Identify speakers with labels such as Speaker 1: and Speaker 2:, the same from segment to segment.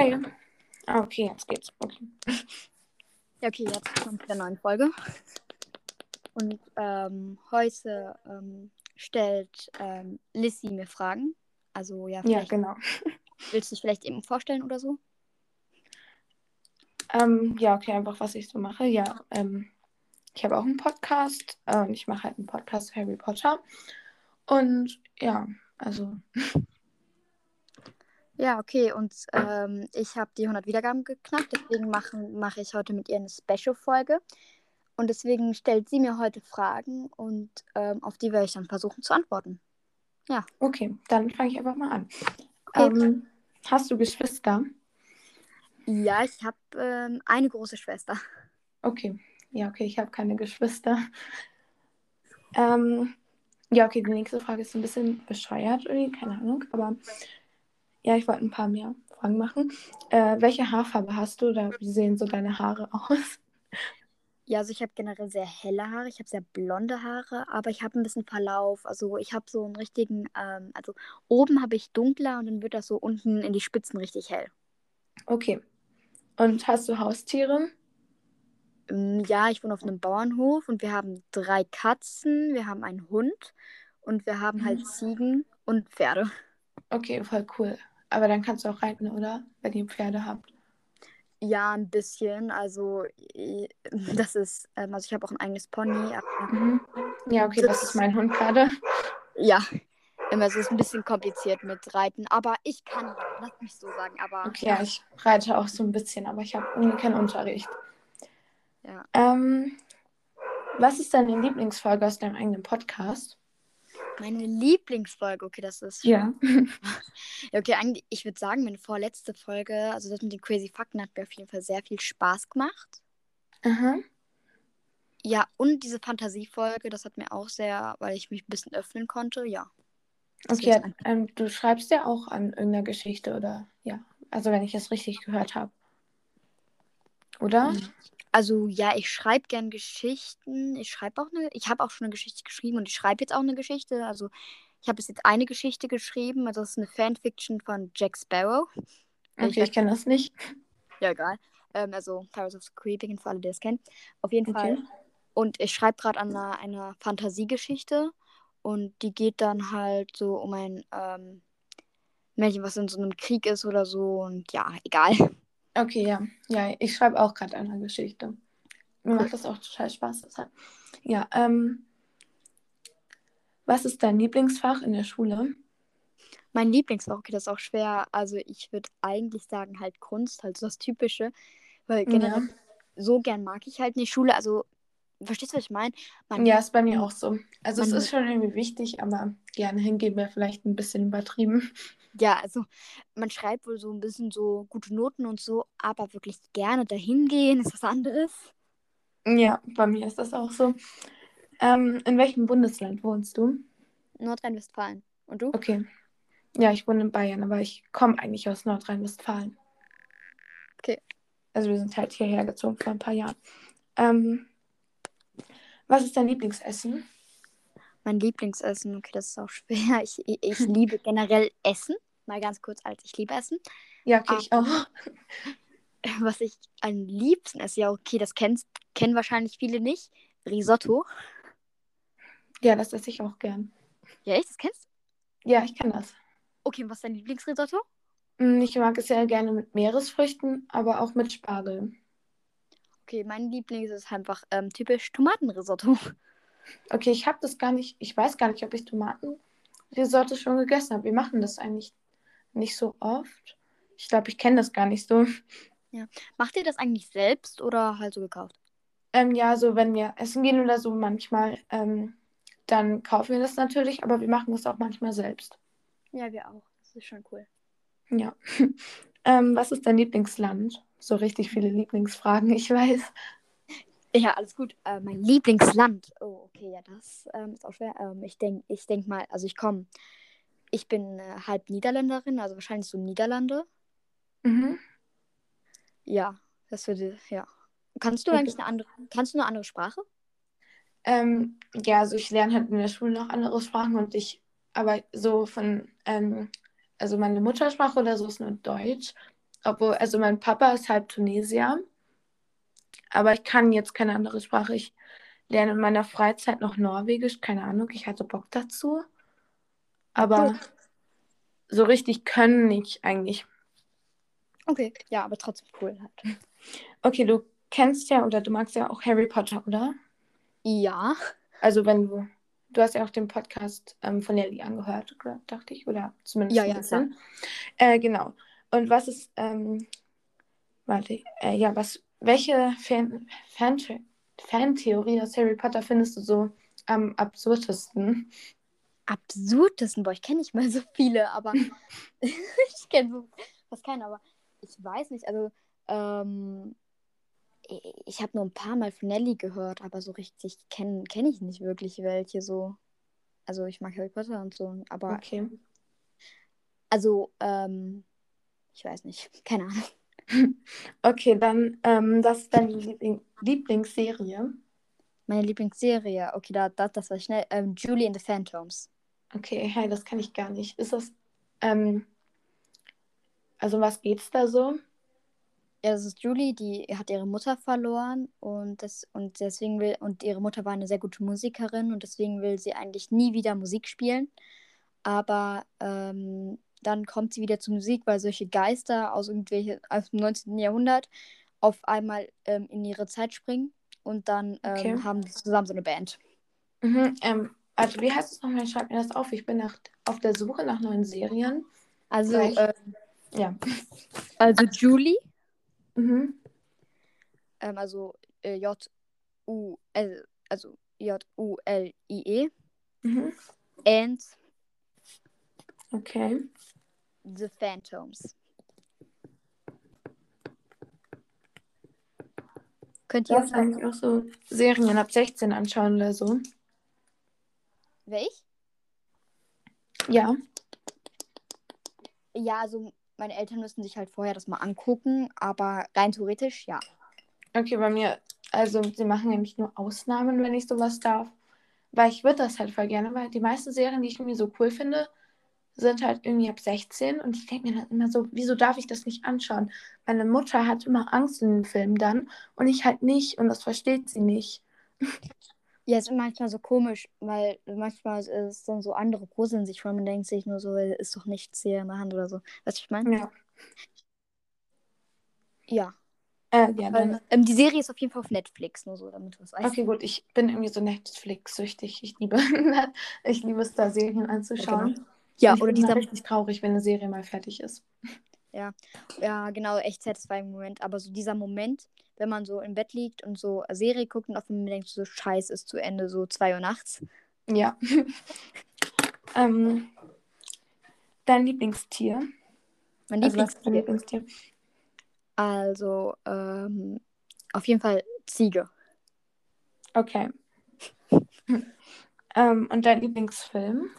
Speaker 1: Hi. Ah, okay, jetzt geht's. Okay.
Speaker 2: Ja, okay, jetzt kommt der neuen Folge. Und ähm, heute ähm, stellt ähm, Lissy mir Fragen. Also ja,
Speaker 1: Ja, genau.
Speaker 2: willst du dich vielleicht eben vorstellen oder so?
Speaker 1: Ähm, ja, okay, einfach was ich so mache. Ja, ähm, ich habe auch einen Podcast. Ähm, ich mache halt einen Podcast zu Harry Potter. Und ja, also,
Speaker 2: Ja, okay. Und ähm, ich habe die 100 Wiedergaben geknackt. Deswegen mache mache ich heute mit ihr eine Special-Folge. Und deswegen stellt sie mir heute Fragen und ähm, auf die werde ich dann versuchen zu antworten.
Speaker 1: okay, dann fange ich einfach mal an.
Speaker 2: Okay.
Speaker 1: Ähm, hast du Geschwister?
Speaker 2: Ja, ich habe ähm, eine große Schwester.
Speaker 1: Okay. Ja, okay, ich habe keine Geschwister. Ähm, ja, okay, die nächste Frage ist ein bisschen bescheuert irgendwie, keine Ahnung. Aber ja, ich wollte ein paar mehr Fragen machen. Äh, welche Haarfarbe hast du oder wie sehen so deine Haare aus?
Speaker 2: Ja, also ich habe generell sehr helle Haare, ich habe sehr blonde Haare, aber ich habe ein bisschen Verlauf. Also ich habe so einen richtigen, ähm, also oben habe ich dunkler und dann wird das so unten in die Spitzen richtig hell.
Speaker 1: Okay. Und hast du Haustiere?
Speaker 2: Ähm, ja, ich wohne auf einem Bauernhof und wir haben drei Katzen, wir haben einen Hund und wir haben halt Ziegen und Pferde.
Speaker 1: Okay, voll cool. Aber dann kannst du auch reiten, oder? Wenn ihr Pferde habt.
Speaker 2: Ja, ein bisschen. Also das ist, ähm, also ich habe auch ein eigenes Pony.
Speaker 1: Mhm. Ja, okay, das ist mein Hund gerade.
Speaker 2: ja, immer es ist ein bisschen kompliziert mit Reiten, aber ich kann, lass mich so sagen, aber
Speaker 1: Okay, ja, ich reite auch so ein bisschen, aber ich habe irgendwie keinen Unterricht.
Speaker 2: Ja.
Speaker 1: Ähm, was ist deine Lieblingsfolge aus deinem eigenen Podcast?
Speaker 2: Meine Lieblingsfolge, okay, das ist.
Speaker 1: Ja.
Speaker 2: Okay, eigentlich, ich würde sagen, meine vorletzte Folge, also das mit den Crazy Fakten, hat mir auf jeden Fall sehr viel Spaß gemacht.
Speaker 1: Aha.
Speaker 2: Ja, und diese Fantasiefolge, das hat mir auch sehr, weil ich mich ein bisschen öffnen konnte, ja. Das
Speaker 1: Okay, ähm, du schreibst ja auch an irgendeiner Geschichte, oder? Ja. Also, wenn ich es richtig gehört habe. Oder?
Speaker 2: Also ja, ich schreibe gern Geschichten. Ich schreibe auch eine, ich habe auch schon eine Geschichte geschrieben und ich schreibe jetzt auch eine Geschichte. Also ich habe bis jetzt eine Geschichte geschrieben. Also das ist eine Fanfiction von Jack Sparrow. Ich
Speaker 1: Okay, ich
Speaker 2: weiß-
Speaker 1: kenne das nicht.
Speaker 2: Ja, egal. Ähm, also Pirates of the Caribbean, für alle, die das kennen. Auf jeden
Speaker 1: Okay.
Speaker 2: Fall. Und ich schreibe gerade an einer, einer Fantasiegeschichte. Und die geht dann halt so um ein ähm, Mädchen, was in so einem Krieg ist oder so. Und ja, egal.
Speaker 1: Okay, ja. Ja, ich schreibe auch gerade eine Geschichte. Mir
Speaker 2: Cool.
Speaker 1: macht das auch total Spaß. Deshalb. Ja, ähm, was ist dein Lieblingsfach in der Schule?
Speaker 2: Mein Lieblingsfach, okay, das ist auch schwer. Also ich würde eigentlich sagen halt Kunst, halt so das Typische. Weil generell so gern mag ich halt nicht Schule. Also, verstehst du, was ich meine?
Speaker 1: Ja, ist bei mir auch so. Also es ist schon irgendwie wichtig, aber gerne hingehen wäre vielleicht ein bisschen übertrieben.
Speaker 2: ja, also man schreibt wohl so ein bisschen so gute Noten und so, aber wirklich gerne dahin gehen ist was anderes.
Speaker 1: Ja, bei mir ist das auch so. Ähm, in welchem Bundesland wohnst du?
Speaker 2: Nordrhein-Westfalen. Und du?
Speaker 1: Okay. Ja, ich wohne in Bayern, aber ich komme eigentlich aus Nordrhein-Westfalen.
Speaker 2: Okay.
Speaker 1: Also wir sind halt hierher gezogen vor ein paar Jahren. Ähm, was ist dein Lieblingsessen?
Speaker 2: Mein Lieblingsessen, okay, das ist auch schwer. Ich, ich, ich liebe generell Essen. Mal ganz kurz als ich liebe Essen.
Speaker 1: Ja, okay,
Speaker 2: Ah.
Speaker 1: ich auch.
Speaker 2: Was ich am liebsten esse, ja, okay, das kennst, kennen wahrscheinlich viele nicht. Risotto.
Speaker 1: Ja, das esse ich auch gern.
Speaker 2: Ja, echt? Das kennst du?
Speaker 1: Ja, ich kann das.
Speaker 2: Okay, und was ist dein Lieblingsrisotto?
Speaker 1: Mm, Ich mag es ja gerne mit Meeresfrüchten, aber auch mit Spargel.
Speaker 2: Okay, mein Lieblings ist einfach ähm, typisch Tomatenrisotto.
Speaker 1: Okay, ich habe das gar nicht, ich weiß gar nicht, ob ich Tomatenrisotto schon gegessen habe. Wir machen das eigentlich nicht so oft. Ich glaube, ich kenne das gar nicht so.
Speaker 2: Macht ihr das eigentlich selbst oder halt so gekauft?
Speaker 1: Ähm, ja, so wenn wir essen gehen oder so manchmal, ähm, dann kaufen wir das natürlich, aber wir machen das auch manchmal selbst.
Speaker 2: Ja, wir auch. Das ist schon cool.
Speaker 1: Ja. ähm, was ist dein Lieblingsland? So richtig viele Lieblingsfragen, ich weiß.
Speaker 2: Ja, alles gut. Äh, mein Lieblingsland. Oh, okay, ja, das ähm, ist auch schwer. Ähm, ich denke ich denk mal, also ich komme, ich bin äh, halb Niederländerin, also wahrscheinlich so Niederlande.
Speaker 1: Mhm.
Speaker 2: Ja, das würde, ja. Kannst du
Speaker 1: Okay.
Speaker 2: eigentlich eine andere, kannst du eine andere Sprache?
Speaker 1: Ähm, ja, also ich lerne halt in der Schule noch andere Sprachen und ich, aber so von, ähm, also meine Muttersprache oder so ist nur Deutsch. Obwohl, also mein Papa ist halb Tunesier. Aber ich kann jetzt keine andere Sprache. Ich lerne in meiner Freizeit noch Norwegisch. Keine Ahnung, ich hatte Bock dazu. Aber
Speaker 2: Cool.
Speaker 1: so richtig können nicht eigentlich.
Speaker 2: Okay, ja, aber trotzdem cool halt.
Speaker 1: Okay, du kennst ja oder du magst ja auch Harry Potter, oder?
Speaker 2: Ja.
Speaker 1: Also wenn du, du hast ja auch den Podcast ähm, von Nelly angehört, dachte ich, oder zumindest
Speaker 2: Ja,
Speaker 1: ein
Speaker 2: ja,
Speaker 1: bisschen. Äh, genau. Und was ist, ähm, warte, äh, ja, was, welche Fan, Fan, Fantheorie aus Harry Potter findest du so am absurdesten?
Speaker 2: Absurdesten, boah, ich kenne nicht mal so viele, aber ich kenne so fast keine, aber ich weiß nicht, also ähm, ich, ich habe nur ein paar Mal von Nelly gehört, aber so richtig kenne kenn ich nicht wirklich welche so. Also ich mag Harry Potter und so, aber
Speaker 1: Okay.
Speaker 2: also ähm, ich weiß nicht, keine Ahnung.
Speaker 1: Okay, dann, ähm, das ist deine Liebling Lieblingsserie.
Speaker 2: Meine Lieblingsserie, okay, da, da das war schnell, ähm, Julie and the Phantoms.
Speaker 1: Okay, hey, das kann ich gar nicht. Ist das, ähm, also um was geht's da so?
Speaker 2: Ja, das ist Julie, die hat ihre Mutter verloren und das und deswegen will und ihre Mutter war eine sehr gute Musikerin und deswegen will sie eigentlich nie wieder Musik spielen. Aber ähm, dann kommt sie wieder zur Musik, weil solche Geister aus irgendwelche aus dem 19. Jahrhundert auf einmal ähm, in ihre Zeit springen und dann ähm,
Speaker 1: Okay.
Speaker 2: haben die zusammen so eine Band.
Speaker 1: Mhm, ähm, also wie heißt es nochmal? Schreib mir das auf. Ich bin nach, auf der Suche nach neuen Serien.
Speaker 2: Also, äh,
Speaker 1: Ja.
Speaker 2: also Julie,
Speaker 1: Mhm.
Speaker 2: ähm, also äh, J-U-L, also J-U-L-I-E
Speaker 1: Mhm.
Speaker 2: and
Speaker 1: Okay.
Speaker 2: The Phantoms. Könnt ihr
Speaker 1: hast eigentlich auch so Serien ab 16 anschauen oder so.
Speaker 2: Welch?
Speaker 1: Ja.
Speaker 2: Ja, also meine Eltern müssen sich halt vorher das mal angucken, aber rein theoretisch ja.
Speaker 1: Okay, bei mir, also sie machen nämlich nur Ausnahmen, wenn ich sowas darf. Weil ich würde das halt voll gerne, weil die meisten Serien, die ich irgendwie so cool finde, sind halt irgendwie ab 16 und ich denke mir dann immer so, wieso darf ich das nicht anschauen? Meine Mutter hat immer Angst in den Filmen dann und ich halt nicht und das versteht sie nicht.
Speaker 2: Ja, ist manchmal so komisch, weil manchmal ist es dann so andere gruseln sich vor, man denkt sich nur so, ist doch nichts hier in der Hand oder so. Weißt du, ich meine?
Speaker 1: Ja.
Speaker 2: Ja.
Speaker 1: Äh, ja, dann.
Speaker 2: Ähm, die Serie ist auf jeden Fall auf Netflix, nur so, damit du es weißt.
Speaker 1: Okay, gut, ich bin irgendwie so Netflix-süchtig. Ich liebe, ich liebe es, da Serien anzuschauen.
Speaker 2: Ja,
Speaker 1: Und ich
Speaker 2: oder dieser,
Speaker 1: richtig traurig, wenn eine Serie mal fertig ist.
Speaker 2: ja, genau, echt satisfying Moment. Aber so dieser Moment, wenn man so im Bett liegt und so eine Serie guckt und auf einmal denkt, so Scheiß ist zu Ende, so 2 Uhr nachts.
Speaker 1: Ja. ähm, dein
Speaker 2: Mein
Speaker 1: Lieblingstier? Also, ist dein
Speaker 2: Lieblingstier.
Speaker 1: Lieblingstier?
Speaker 2: Also, ähm, auf jeden Fall Ziege.
Speaker 1: Okay. ähm, und dein Lieblingsfilm?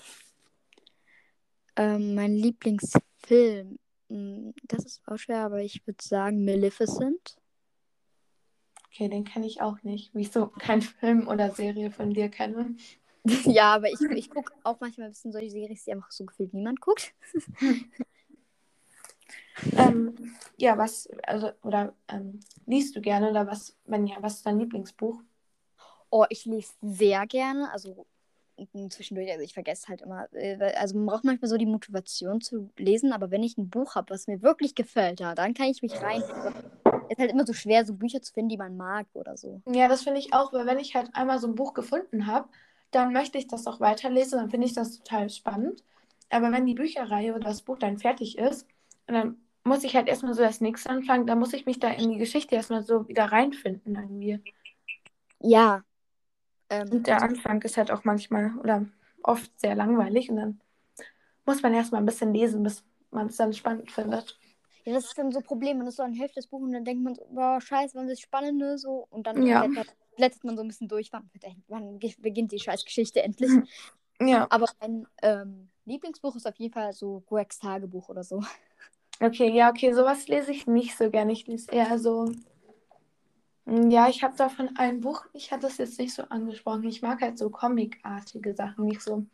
Speaker 2: Ähm, mein Lieblingsfilm, mh, das ist auch schwer, aber ich würde sagen Maleficent.
Speaker 1: Okay, den kenne ich auch nicht. Wie ich so keinen Film oder Serie von dir kenne.
Speaker 2: ja, aber ich, ich gucke auch manchmal ein bisschen solche Serien, die einfach so gefühlt niemand guckt.
Speaker 1: Ähm, ja, was, also, oder ähm, liest du gerne oder was, wenn ja, was ist dein Lieblingsbuch?
Speaker 2: Oh, ich lese sehr gerne, also zwischendurch, also ich vergesse halt immer, äh, also man braucht manchmal so die Motivation zu lesen, aber wenn ich ein Buch habe, was mir wirklich gefällt, ja, dann kann ich mich rein. Es ist halt immer so schwer, so Bücher zu finden, die man mag oder so.
Speaker 1: Ja, das finde ich auch, weil wenn ich halt einmal so ein Buch gefunden habe, dann möchte ich das auch weiterlesen, dann finde ich das total spannend. Aber wenn die Bücherreihe oder das Buch dann fertig ist, dann muss ich halt erstmal so das nächste anfangen, dann muss ich mich da in die Geschichte erstmal so wieder reinfinden irgendwie.
Speaker 2: Ja. Ähm,
Speaker 1: Und der Anfang ist halt auch manchmal oder oft sehr langweilig und dann muss man erstmal ein bisschen lesen, bis man es dann spannend findet.
Speaker 2: Ja, das ist dann so ein Problem. Man ist so an Hälfte des Buches und dann denkt man so, boah, scheiße, wann ist das Spannende? So, und dann
Speaker 1: Ja.
Speaker 2: blättert, blättert man so ein bisschen durch. Wann, wann beginnt die scheiß Geschichte endlich?
Speaker 1: Ja,
Speaker 2: Aber mein ähm, Lieblingsbuch ist auf jeden Fall so Gregs Tagebuch oder so.
Speaker 1: okay, ja, okay, sowas lese ich nicht so gerne. Ich lese eher so. Ja, ich habe davon ein Buch, ich hatte das jetzt nicht so angesprochen. Ich mag halt so comicartige Sachen, nicht so.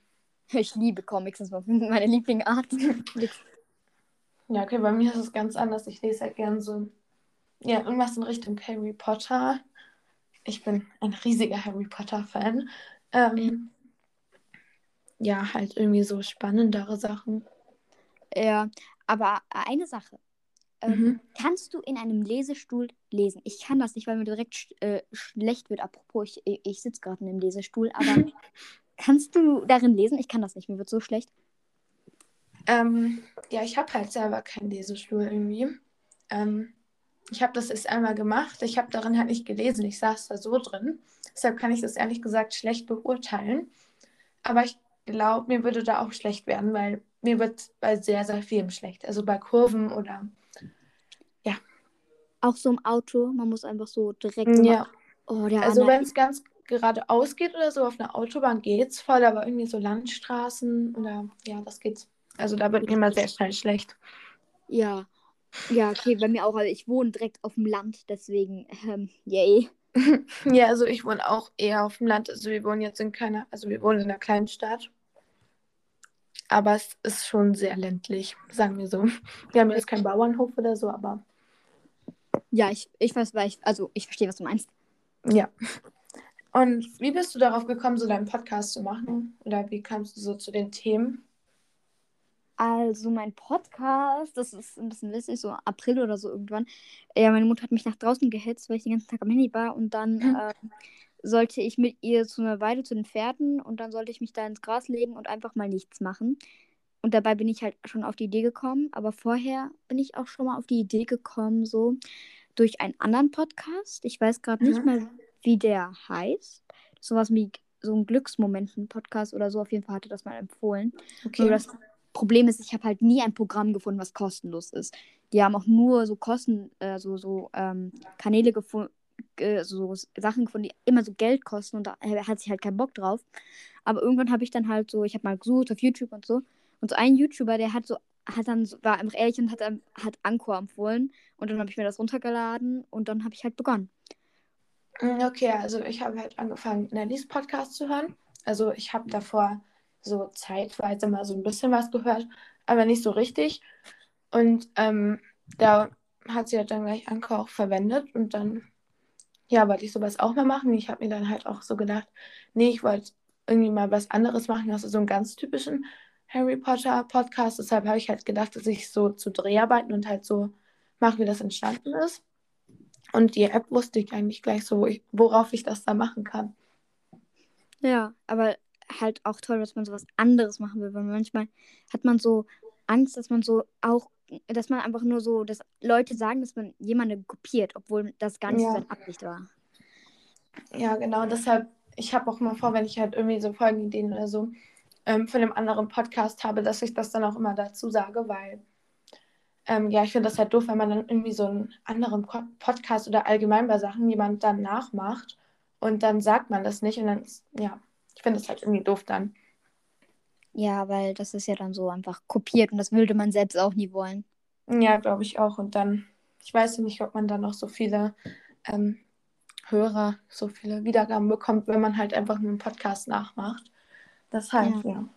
Speaker 2: Ich liebe Comics, das war meine Lieblingsart.
Speaker 1: Ja, okay, bei mir ist es ganz anders. Ich lese halt gern so, ja, irgendwas in Richtung Harry Potter. Ich bin ein riesiger Harry Potter-Fan. Ähm, ja, halt irgendwie so spannendere Sachen.
Speaker 2: Ja, aber eine Sache. Ähm,
Speaker 1: Mhm.
Speaker 2: Kannst du in einem Lesestuhl lesen? Ich kann das nicht, weil mir direkt sch äh, schlecht wird. Apropos, ich, ich, sitze gerade in einem Lesestuhl, aber kannst du darin lesen? Ich kann das nicht, mir wird so schlecht.
Speaker 1: Ähm, ja, ich habe halt selber keinen Lesestuhl irgendwie. Ähm, ich habe das erst einmal gemacht. Ich habe darin halt nicht gelesen. Ich saß da so drin. Deshalb kann ich das ehrlich gesagt schlecht beurteilen. Aber ich glaube, mir würde da auch schlecht werden, weil mir wird bei sehr, sehr vielem schlecht. Also bei Kurven oder.
Speaker 2: Auch so im Auto, man muss einfach so direkt.
Speaker 1: Ja.
Speaker 2: Oh, der
Speaker 1: Also wenn es ganz geradeaus geht oder so, auf einer Autobahn geht's voll, aber irgendwie so Landstraßen oder ja, das geht's. Also da wird mir immer sehr schnell schlecht.
Speaker 2: Ja. Ja, okay, bei mir auch. Also ich wohne direkt auf dem Land, deswegen, ähm, yay.
Speaker 1: Ja, also ich wohne auch eher auf dem Land. Also wir wohnen jetzt in keiner, also wir wohnen in einer kleinen Stadt. Aber es ist schon sehr ländlich, sagen wir so. Wir haben jetzt keinen Bauernhof oder so, aber
Speaker 2: Ja, ich, ich weiß, weil ich, also ich verstehe, was du meinst.
Speaker 1: ja. Und wie bist du darauf gekommen, so deinen Podcast zu machen? Oder wie kamst du so zu den Themen?
Speaker 2: Also mein Podcast, das ist ein bisschen lustig, so April oder so irgendwann. Ja, meine Mutter hat mich nach draußen gehetzt, weil ich den ganzen Tag am Handy war und dann ähm, sollte ich mit ihr zu einer Weide zu den Pferden und dann sollte ich mich da ins Gras legen und einfach mal nichts machen. Und dabei bin ich halt schon auf die Idee gekommen, aber vorher bin ich auch schon mal auf die Idee gekommen, so durch einen anderen Podcast. Ich weiß gerade nicht
Speaker 1: Mhm.
Speaker 2: mehr, wie der heißt. Sowas wie so ein Glücksmomenten-Podcast oder so. Auf jeden Fall hatte das mal empfohlen. Nur
Speaker 1: Okay.
Speaker 2: das Problem ist, ich habe halt nie ein Programm gefunden, was kostenlos ist. Die haben auch nur so Kosten, äh, so, so ähm, Kanäle gefunden, äh, so Sachen gefunden, die immer so Geld kosten und da äh, hat sich halt keinen Bock drauf. Aber irgendwann habe ich dann halt so, ich habe mal gesucht auf YouTube und so. Und so ein YouTuber, der hat so, hat dann, war einfach ehrlich und hat, hat Anchor empfohlen. Und dann habe ich mir das runtergeladen und dann habe ich halt begonnen.
Speaker 1: Mm, Okay, also ich habe halt angefangen, Nellys Podcast zu hören. Also ich habe davor so zeitweise mal so ein bisschen was gehört, aber nicht so richtig. Und ähm, da hat sie halt dann gleich Anker auch verwendet und dann, ja, wollte ich sowas auch mal machen. Ich habe mir dann halt auch so gedacht, nee, ich wollte irgendwie mal was anderes machen, also so einen ganz typischen Harry Potter Podcast. Deshalb habe ich halt gedacht, dass ich so zu Dreharbeiten und halt so mache, wie das entstanden ist. Und die App wusste ich eigentlich gleich so, wo ich, worauf ich das da machen kann.
Speaker 2: Ja, aber halt auch toll, dass man sowas anderes machen will, weil manchmal hat man so Angst, dass man so auch, dass man einfach nur so, dass Leute sagen, dass man jemanden kopiert, obwohl das gar nicht
Speaker 1: Ja.
Speaker 2: seine Absicht war.
Speaker 1: Ja, genau. Deshalb, ich habe auch mal vor, wenn ich halt irgendwie so Folgenideen oder so ähm, von einem anderen Podcast habe, dass ich das dann auch immer dazu sage, weil ähm, ja, ich finde das halt doof, wenn man dann irgendwie so einen anderen Podcast oder allgemein bei Sachen jemand dann nachmacht und dann sagt man das nicht und dann, ist- ja, ich finde das halt irgendwie doof dann.
Speaker 2: Ja, weil das ist ja dann so einfach kopiert und das würde man selbst auch nie wollen.
Speaker 1: Ja, glaube ich auch. Und dann, ich weiß nicht, ob man dann noch so viele ähm, Hörer, so viele Wiedergaben bekommt, wenn man halt einfach einen Podcast nachmacht. Deshalb, ja.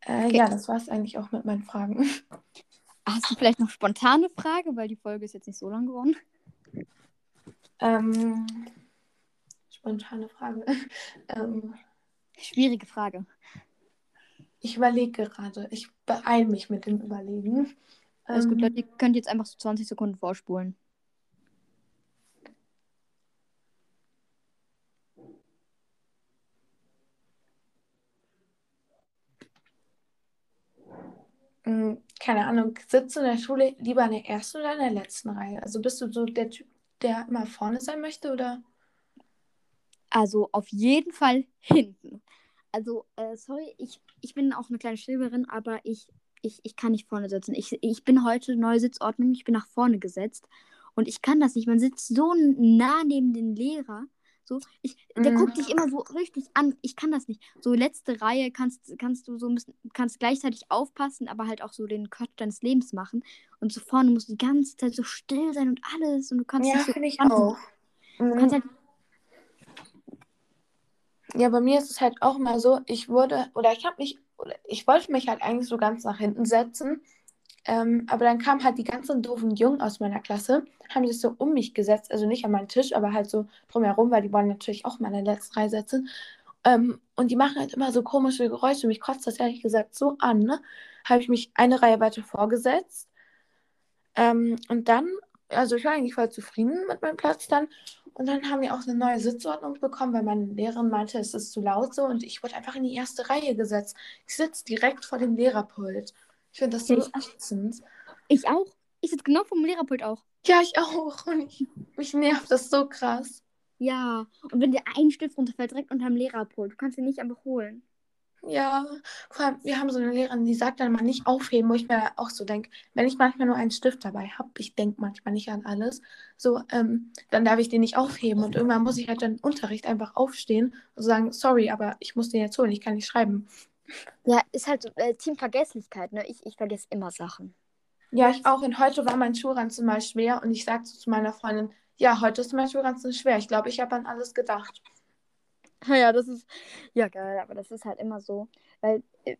Speaker 1: Äh,
Speaker 2: Okay.
Speaker 1: Ja, das war es eigentlich auch mit meinen Fragen.
Speaker 2: Hast du vielleicht noch spontane Frage, weil die Folge ist jetzt nicht so lang geworden?
Speaker 1: Ähm, spontane Frage. ähm,
Speaker 2: Schwierige Frage.
Speaker 1: ich überlege gerade. Ich beeile mich mit dem Überlegen.
Speaker 2: Alles gut,
Speaker 1: Ähm,
Speaker 2: Leute, ihr könnt jetzt einfach so 20 Sekunden vorspulen.
Speaker 1: Keine Ahnung, sitzt du in der Schule lieber in der ersten oder in der letzten Reihe? Also bist du so der Typ, der immer vorne sein möchte oder?
Speaker 2: Also auf jeden Fall hinten. Also, äh, sorry, ich, ich bin auch eine kleine Schreberin, aber ich, ich, ich kann nicht vorne sitzen. Ich, ich bin heute neue Sitzordnung, ich bin nach vorne gesetzt und ich kann das nicht. Man sitzt so nah neben den Lehrer. So, ich, der
Speaker 1: Mhm.
Speaker 2: guckt dich immer so richtig an. Ich kann das nicht. So letzte Reihe kannst, kannst du so ein bisschen, kannst gleichzeitig aufpassen, aber halt auch so den Quatsch deines Lebens machen. Und so vorne musst du die ganze Zeit so still sein und alles. Und du kannst
Speaker 1: Ja,
Speaker 2: nicht so
Speaker 1: finde ich auch.
Speaker 2: Du kannst halt
Speaker 1: Ja, bei mir ist es halt auch immer so, ich wurde, oder ich habe mich, oder ich wollte mich halt eigentlich so ganz nach hinten setzen, Ähm, aber dann kamen halt die ganzen doofen Jungen aus meiner Klasse, haben sich so um mich gesetzt, also nicht an meinen Tisch, aber halt so drumherum, weil die wollen natürlich auch mal in der letzten Reihe sitzen. Ähm, und die machen halt immer so komische Geräusche. Mich kotzt das ehrlich gesagt so an, ne? Habe ich mich eine Reihe weiter vorgesetzt. Ähm, und dann, also ich war eigentlich voll zufrieden mit meinem Platz dann. Und dann haben wir auch eine neue Sitzordnung bekommen, weil meine Lehrerin meinte, es ist zu laut so. Und ich wurde einfach in die erste Reihe gesetzt. Ich sitze direkt vor dem Lehrerpult. Ich finde das so ätzend.
Speaker 2: Ich auch. Ich sitze genau vom Lehrerpult auch.
Speaker 1: Ja, ich auch. Und ich, mich nervt das so krass.
Speaker 2: Ja. Und wenn dir ein Stift runterfällt, direkt unterm Lehrerpult, du kannst ihn nicht einfach holen.
Speaker 1: Ja, vor allem, wir haben so eine Lehrerin, die sagt dann mal nicht aufheben, wo ich mir auch so denke, wenn ich manchmal nur einen Stift dabei habe, ich denke manchmal nicht an alles, so, ähm, dann darf ich den nicht aufheben und irgendwann muss ich halt dann im Unterricht einfach aufstehen und sagen, sorry, aber ich muss den jetzt holen, ich kann nicht schreiben.
Speaker 2: Ja, ist halt so äh, Teamvergesslichkeit, ne? Ich, ich vergesse immer Sachen.
Speaker 1: Ja, ich auch. Und heute war mein Schulranzen mal schwer und ich sagte zu meiner Freundin, ja, heute ist mein Schulranzen schwer. Ich glaube, ich habe an alles gedacht.
Speaker 2: Ja, das ist. Ja, geil, aber das ist halt immer so. Weil äh,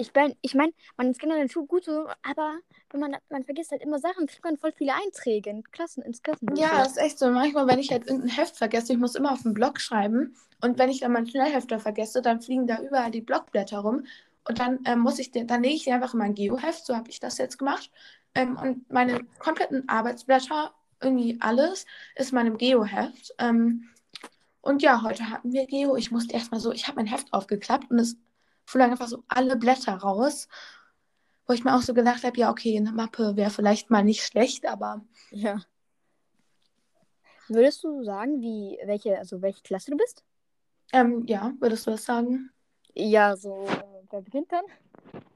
Speaker 2: ich bin, ich meine, man ist generell in Schule gut so, aber wenn man, man vergisst halt immer Sachen, kriegt man voll viele Einträge in Klassen, ins Klassenbuch.
Speaker 1: Ja, das ist echt so. Manchmal, wenn ich halt irgendein Heft vergesse, ich muss immer auf den Blog schreiben. Und wenn ich dann meinen Schnellhefter vergesse, dann fliegen da überall die Blockblätter rum. Und dann ähm, muss ich den, dann lege ich die einfach in mein Geoheft, so habe ich das jetzt gemacht. Ähm, und meine kompletten Arbeitsblätter, irgendwie alles, ist meinem Geoheft. Ähm, und ja, heute hatten wir Geo. Ich musste erstmal so, ich habe mein Heft aufgeklappt und es flogen einfach so alle Blätter raus. Wo ich mir auch so gedacht habe, ja, okay, eine Mappe wäre vielleicht mal nicht schlecht, aber.
Speaker 2: Ja. Würdest du sagen, wie, welche, also welche Klasse du bist?
Speaker 1: Ähm, ja, würdest du das sagen?
Speaker 2: Ja, so, wer beginnt dann?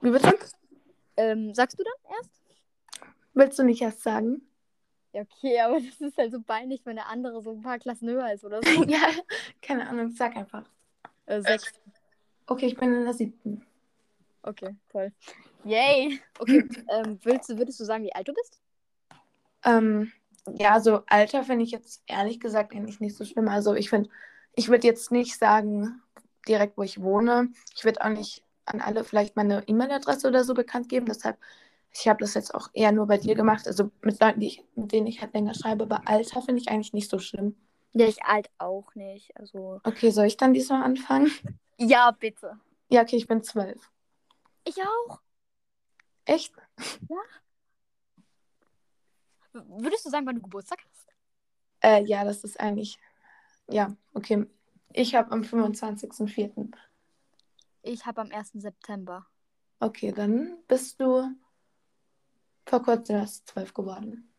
Speaker 1: Wie bitte?
Speaker 2: Ähm, sagst du dann erst?
Speaker 1: Willst du nicht erst sagen?
Speaker 2: Ja, okay, aber das ist halt so peinlich, wenn der andere so ein paar Klassen höher ist oder so.
Speaker 1: ja, keine Ahnung, sag einfach.
Speaker 2: Äh, sechs.
Speaker 1: Okay, ich bin in der siebten.
Speaker 2: Okay, toll. Yay! Okay, ähm, willst, würdest du sagen, wie alt du bist?
Speaker 1: Ähm, ja, so Alter finde ich jetzt ehrlich gesagt eigentlich nicht so schlimm. Also ich finde, ich würde jetzt nicht sagen, direkt wo ich wohne. Ich würde auch nicht an alle vielleicht meine E-Mail-Adresse oder so bekannt geben. Deshalb, ich habe das jetzt auch eher nur bei dir gemacht. Also mit Leuten, die ich, mit denen ich halt länger schreibe. Aber Alter finde ich eigentlich nicht so schlimm.
Speaker 2: Ja, ich alt auch nicht. Also.
Speaker 1: Okay, soll ich dann diesmal anfangen?
Speaker 2: Ja, bitte.
Speaker 1: Ja, okay, ich bin zwölf.
Speaker 2: Ich auch.
Speaker 1: Echt?
Speaker 2: W- Würdest du sagen, wann du Geburtstag hast?
Speaker 1: Äh, ja, das ist eigentlich. Ja, okay. Ich habe am 25.04.
Speaker 2: Ich habe am 1. September.
Speaker 1: Okay, dann bist du vor kurzem erst zwölf geworden.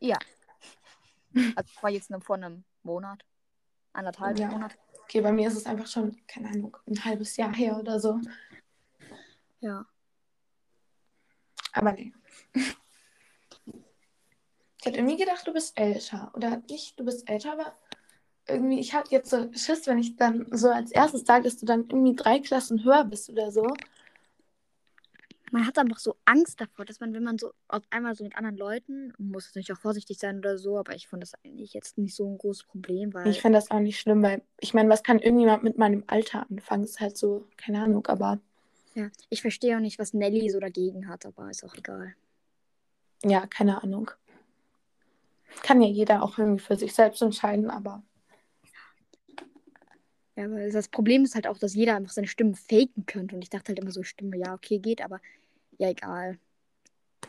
Speaker 2: Ja. Also war jetzt nur vor einem Monat. Anderthalb
Speaker 1: Ja.
Speaker 2: Monat.
Speaker 1: Okay, bei mir ist es einfach schon, keine Ahnung, ein halbes Jahr her oder so.
Speaker 2: Ja.
Speaker 1: Aber nee. Ich hätte irgendwie gedacht, du bist älter. Oder nicht, du bist älter, aber irgendwie, ich hatte jetzt so Schiss, wenn ich dann so als erstes sage, dass du dann irgendwie drei Klassen höher bist oder so.
Speaker 2: Man hat einfach so Angst davor, dass man, wenn man so auf einmal so mit anderen Leuten, muss nicht auch vorsichtig sein oder so, aber ich fand das eigentlich jetzt nicht so ein großes Problem, weil
Speaker 1: Ich finde das auch nicht schlimm, weil ich meine, was kann irgendjemand mit meinem Alter anfangen? Ist halt so, keine Ahnung, aber
Speaker 2: ja, ich verstehe auch nicht, was Nelly so dagegen hat, aber ist auch egal.
Speaker 1: ja, keine Ahnung. Kann ja jeder auch irgendwie für sich selbst entscheiden, aber
Speaker 2: Ja, aber das Problem ist halt auch, dass jeder einfach seine Stimme faken könnte und ich dachte halt immer so, Stimme, ja, okay, geht, aber ja, egal.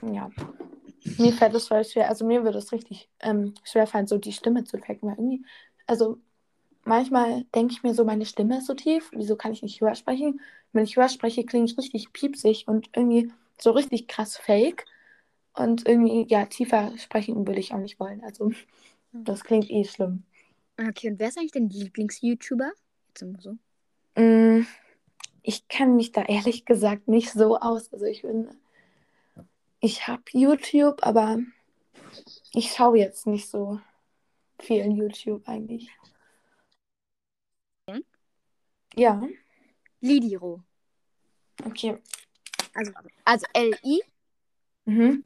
Speaker 1: ja. Mir fällt es voll schwer. Also mir würde es richtig ähm, schwer fallen, so die Stimme zu faken. Weil irgendwie, also manchmal denke ich mir so, meine Stimme ist so tief. Wieso kann ich nicht höher sprechen? Wenn ich höher spreche, klinge ich richtig piepsig und irgendwie so richtig krass fake. Und irgendwie, ja, tiefer sprechen würde ich auch nicht wollen. Also das klingt eh schlimm.
Speaker 2: Okay, und wer ist eigentlich dein Lieblings-YouTuber? Jetzt immer so.
Speaker 1: Mm, Ich kenne mich da ehrlich gesagt nicht so aus. Also ich bin, ich habe YouTube, aber ich schaue jetzt nicht so viel in YouTube eigentlich.
Speaker 2: Hm?
Speaker 1: Ja,
Speaker 2: Lidiro.
Speaker 1: okay.
Speaker 2: Also, also L-I,
Speaker 1: Mhm.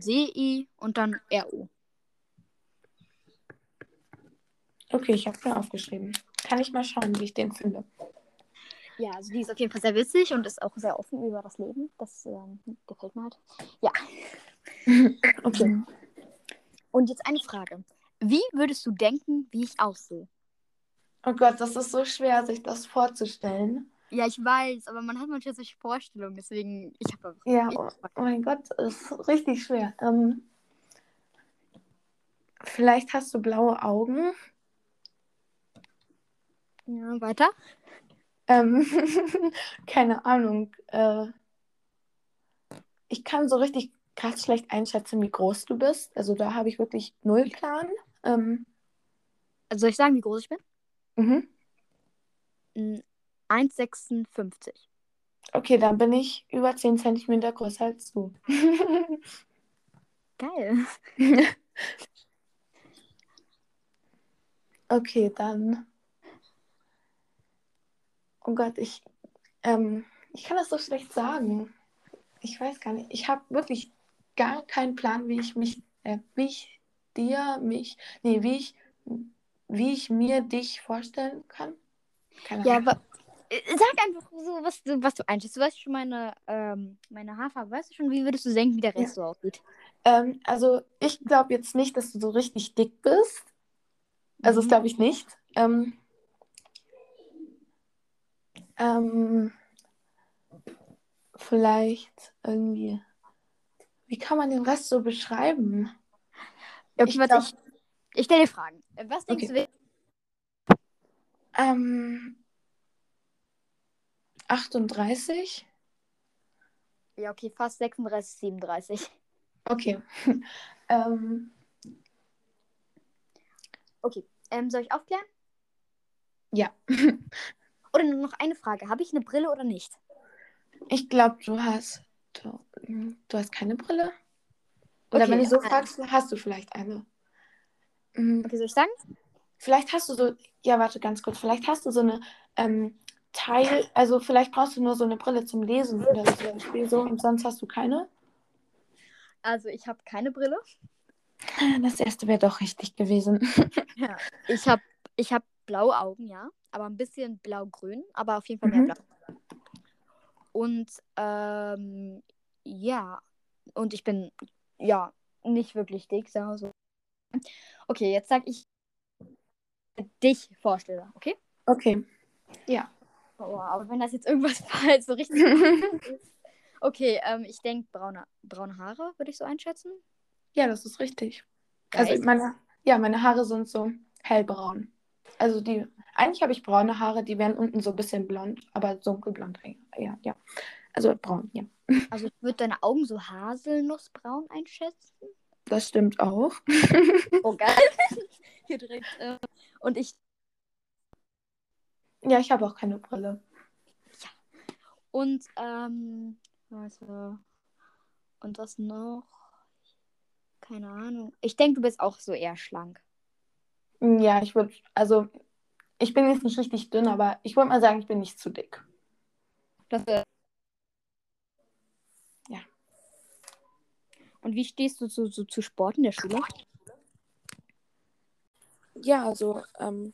Speaker 2: C-I und dann R-O.
Speaker 1: Okay, ich habe mir aufgeschrieben. Kann ich mal schauen, wie ich den finde.
Speaker 2: Ja, also die ist auf jeden Fall sehr witzig und ist auch sehr offen über das Leben. Das ähm, gefällt mir halt. Ja.
Speaker 1: Okay.
Speaker 2: Und jetzt eine Frage. Wie würdest du denken, wie ich aussehe?
Speaker 1: Oh Gott, das ist so schwer, sich das vorzustellen.
Speaker 2: Ja, ich weiß, aber man hat manchmal solche Vorstellungen, deswegen ich habe
Speaker 1: Ja, oh, oh mein Gott, das ist richtig schwer. Ähm, vielleicht hast du blaue Augen.
Speaker 2: Ja, weiter.
Speaker 1: Ähm, keine Ahnung. Äh, ich kann so richtig krass schlecht einschätzen, wie groß du bist. Also da habe ich wirklich null Plan. Ähm,
Speaker 2: Also soll ich sagen, wie groß ich bin?
Speaker 1: mhm.
Speaker 2: Mm, 1,56.
Speaker 1: Okay, dann bin ich über 10 Zentimeter größer als du.
Speaker 2: Geil.
Speaker 1: Okay, dann. Oh Gott, ich, ähm, ich kann das so schlecht sagen. Ich weiß gar nicht. Ich habe wirklich gar keinen Plan, wie ich mich, äh, wie ich dir, mich, nee, wie ich, wie ich mir dich vorstellen kann. Keine
Speaker 2: Ja,
Speaker 1: Ahnung.
Speaker 2: aber äh, sag einfach so, was du, was du einschätzt. Du weißt schon meine, ähm, meine Haarfarbe. Weißt du schon, wie würdest du denken, wie der Rest so aussieht?
Speaker 1: Ähm, also ich glaube jetzt nicht, dass du so richtig dick bist. Also das
Speaker 2: Mhm.
Speaker 1: glaube ich nicht. Ähm, ähm, vielleicht irgendwie. Wie kann man den Rest so beschreiben?
Speaker 2: Okay,
Speaker 1: Ich glaub-
Speaker 2: ich, ich stelle dir Fragen. Was denkst
Speaker 1: Okay.
Speaker 2: du?
Speaker 1: Ähm, 38?
Speaker 2: Ja, okay, fast 36, 37.
Speaker 1: Okay. ähm,
Speaker 2: Okay, ähm, soll ich aufklären?
Speaker 1: ja.
Speaker 2: Oder nur noch eine Frage. Habe ich eine Brille oder nicht?
Speaker 1: Ich glaube, du hast. Du, du hast keine Brille? Oder
Speaker 2: Okay,
Speaker 1: wenn du so
Speaker 2: äh,
Speaker 1: fragst, hast du vielleicht eine. Mm,
Speaker 2: Okay, soll ich sagen?
Speaker 1: Vielleicht hast du so, ja, warte ganz kurz, vielleicht hast du so eine ähm, Teil, also vielleicht brauchst du nur so eine Brille zum Lesen oder so, Beispiel so und sonst hast du keine.
Speaker 2: Also, ich habe keine Brille.
Speaker 1: Das erste wäre doch richtig gewesen.
Speaker 2: Ja. Ich habe ich hab blaue Augen, ja. Aber ein bisschen blau-grün. Aber auf jeden Fall mehr
Speaker 1: Mhm.
Speaker 2: blau. Und ähm, ja. Und ich bin, ja, nicht wirklich dick, sagen wir so. Okay, jetzt sag ich dich vorstelle, okay?
Speaker 1: Okay. Ja.
Speaker 2: Oh, aber wenn das jetzt irgendwas falsch so richtig ist. Okay, ähm, ich denke braune, braune Haare, würde ich so einschätzen.
Speaker 1: Ja, das ist richtig.
Speaker 2: Geil.
Speaker 1: Also meine, ja, meine Haare sind so hellbraun. Also die, eigentlich habe ich braune Haare, die werden unten so ein bisschen blond, aber dunkelblond. Ja, ja. Also braun, ja.
Speaker 2: Also ich würde deine Augen so haselnussbraun einschätzen.
Speaker 1: Das stimmt auch.
Speaker 2: Oh, geil. Hier direkt. Äh, und ich.
Speaker 1: Ja, ich habe auch keine Brille.
Speaker 2: Und, ähm. Also. Und was noch? Keine Ahnung. Ich denke, du bist auch so eher schlank.
Speaker 1: Ja, ich würde, also ich bin jetzt nicht richtig dünn, aber ich würde mal sagen, ich bin nicht zu dick.
Speaker 2: Das, äh...
Speaker 1: Ja.
Speaker 2: Und wie stehst du zu, zu, zu Sport in der Schule?
Speaker 1: Ja, also ähm,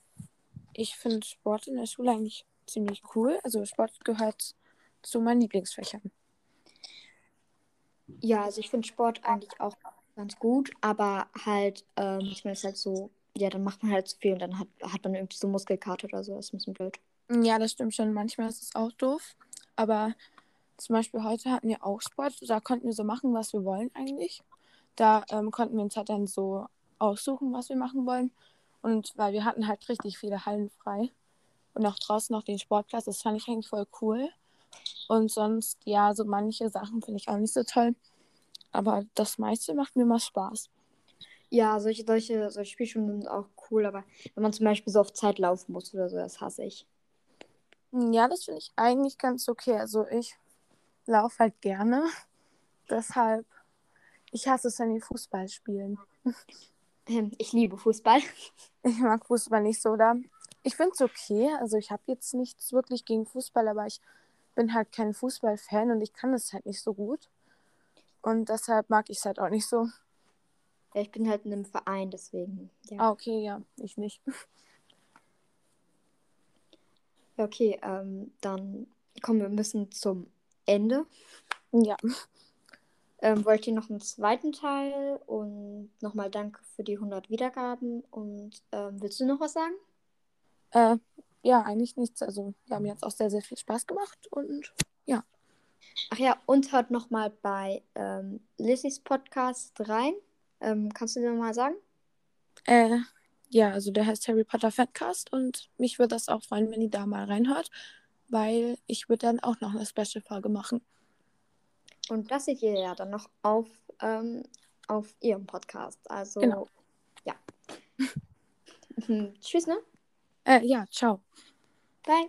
Speaker 1: ich finde Sport in der Schule eigentlich ziemlich cool. Also Sport gehört zu meinen Lieblingsfächern.
Speaker 2: Ja, also ich finde Sport eigentlich auch ganz gut, aber halt, ähm, manchmal ist halt so, ja, dann macht man halt zu viel und dann hat, hat man irgendwie so Muskelkater oder so. Das ist ein bisschen blöd.
Speaker 1: Ja, das stimmt schon. Manchmal ist es auch doof. Aber zum Beispiel heute hatten wir auch Sport. Da konnten wir so machen, was wir wollen eigentlich. Da ähm, konnten wir uns halt dann so aussuchen, was wir machen wollen. Und weil wir hatten halt richtig viele Hallen frei. Und auch draußen noch den Sportplatz. Das fand ich eigentlich voll cool. Und sonst, ja, so manche Sachen finde ich auch nicht so toll. Aber das meiste macht mir mal Spaß.
Speaker 2: Ja, solche, solche, solche Spielstunden sind auch cool, aber wenn man zum Beispiel so auf Zeit laufen muss oder so, das hasse ich.
Speaker 1: Ja, das finde ich eigentlich ganz okay. Also ich laufe halt gerne. Deshalb, ich hasse es, wenn wir Fußball spielen.
Speaker 2: Ähm, Ich liebe Fußball.
Speaker 1: Ich mag Fußball nicht so, oder? Ich finde es okay. Also ich habe jetzt nichts wirklich gegen Fußball, aber ich bin halt kein Fußballfan und ich kann es halt nicht so gut. Und deshalb mag ich es halt auch nicht so.
Speaker 2: Ja, ich bin halt in einem Verein, deswegen. Ja.
Speaker 1: Ah, okay, ja, ich nicht.
Speaker 2: Ja, okay, ähm, dann kommen wir ein bisschen zum Ende.
Speaker 1: Ja.
Speaker 2: Ähm, wollt ihr noch einen zweiten Teil und nochmal danke für die 100 Wiedergaben und ähm, willst du noch was sagen?
Speaker 1: Äh, ja, eigentlich nichts. Also, wir haben jetzt auch sehr, sehr viel Spaß gemacht und ja.
Speaker 2: Ach ja, und hört nochmal bei ähm, Lissys Podcast rein. Ähm, kannst du dir nochmal sagen?
Speaker 1: Äh, ja, also der heißt Harry Potter Fatcast und mich würde das auch freuen, wenn ihr da mal reinhört, weil ich würde dann auch noch eine Special-Folge machen.
Speaker 2: Und das seht ihr ja dann noch auf, ähm, auf ihrem Podcast. Also,
Speaker 1: Genau.
Speaker 2: ja. Tschüss, ne?
Speaker 1: Äh, ja, ciao.
Speaker 2: Bye.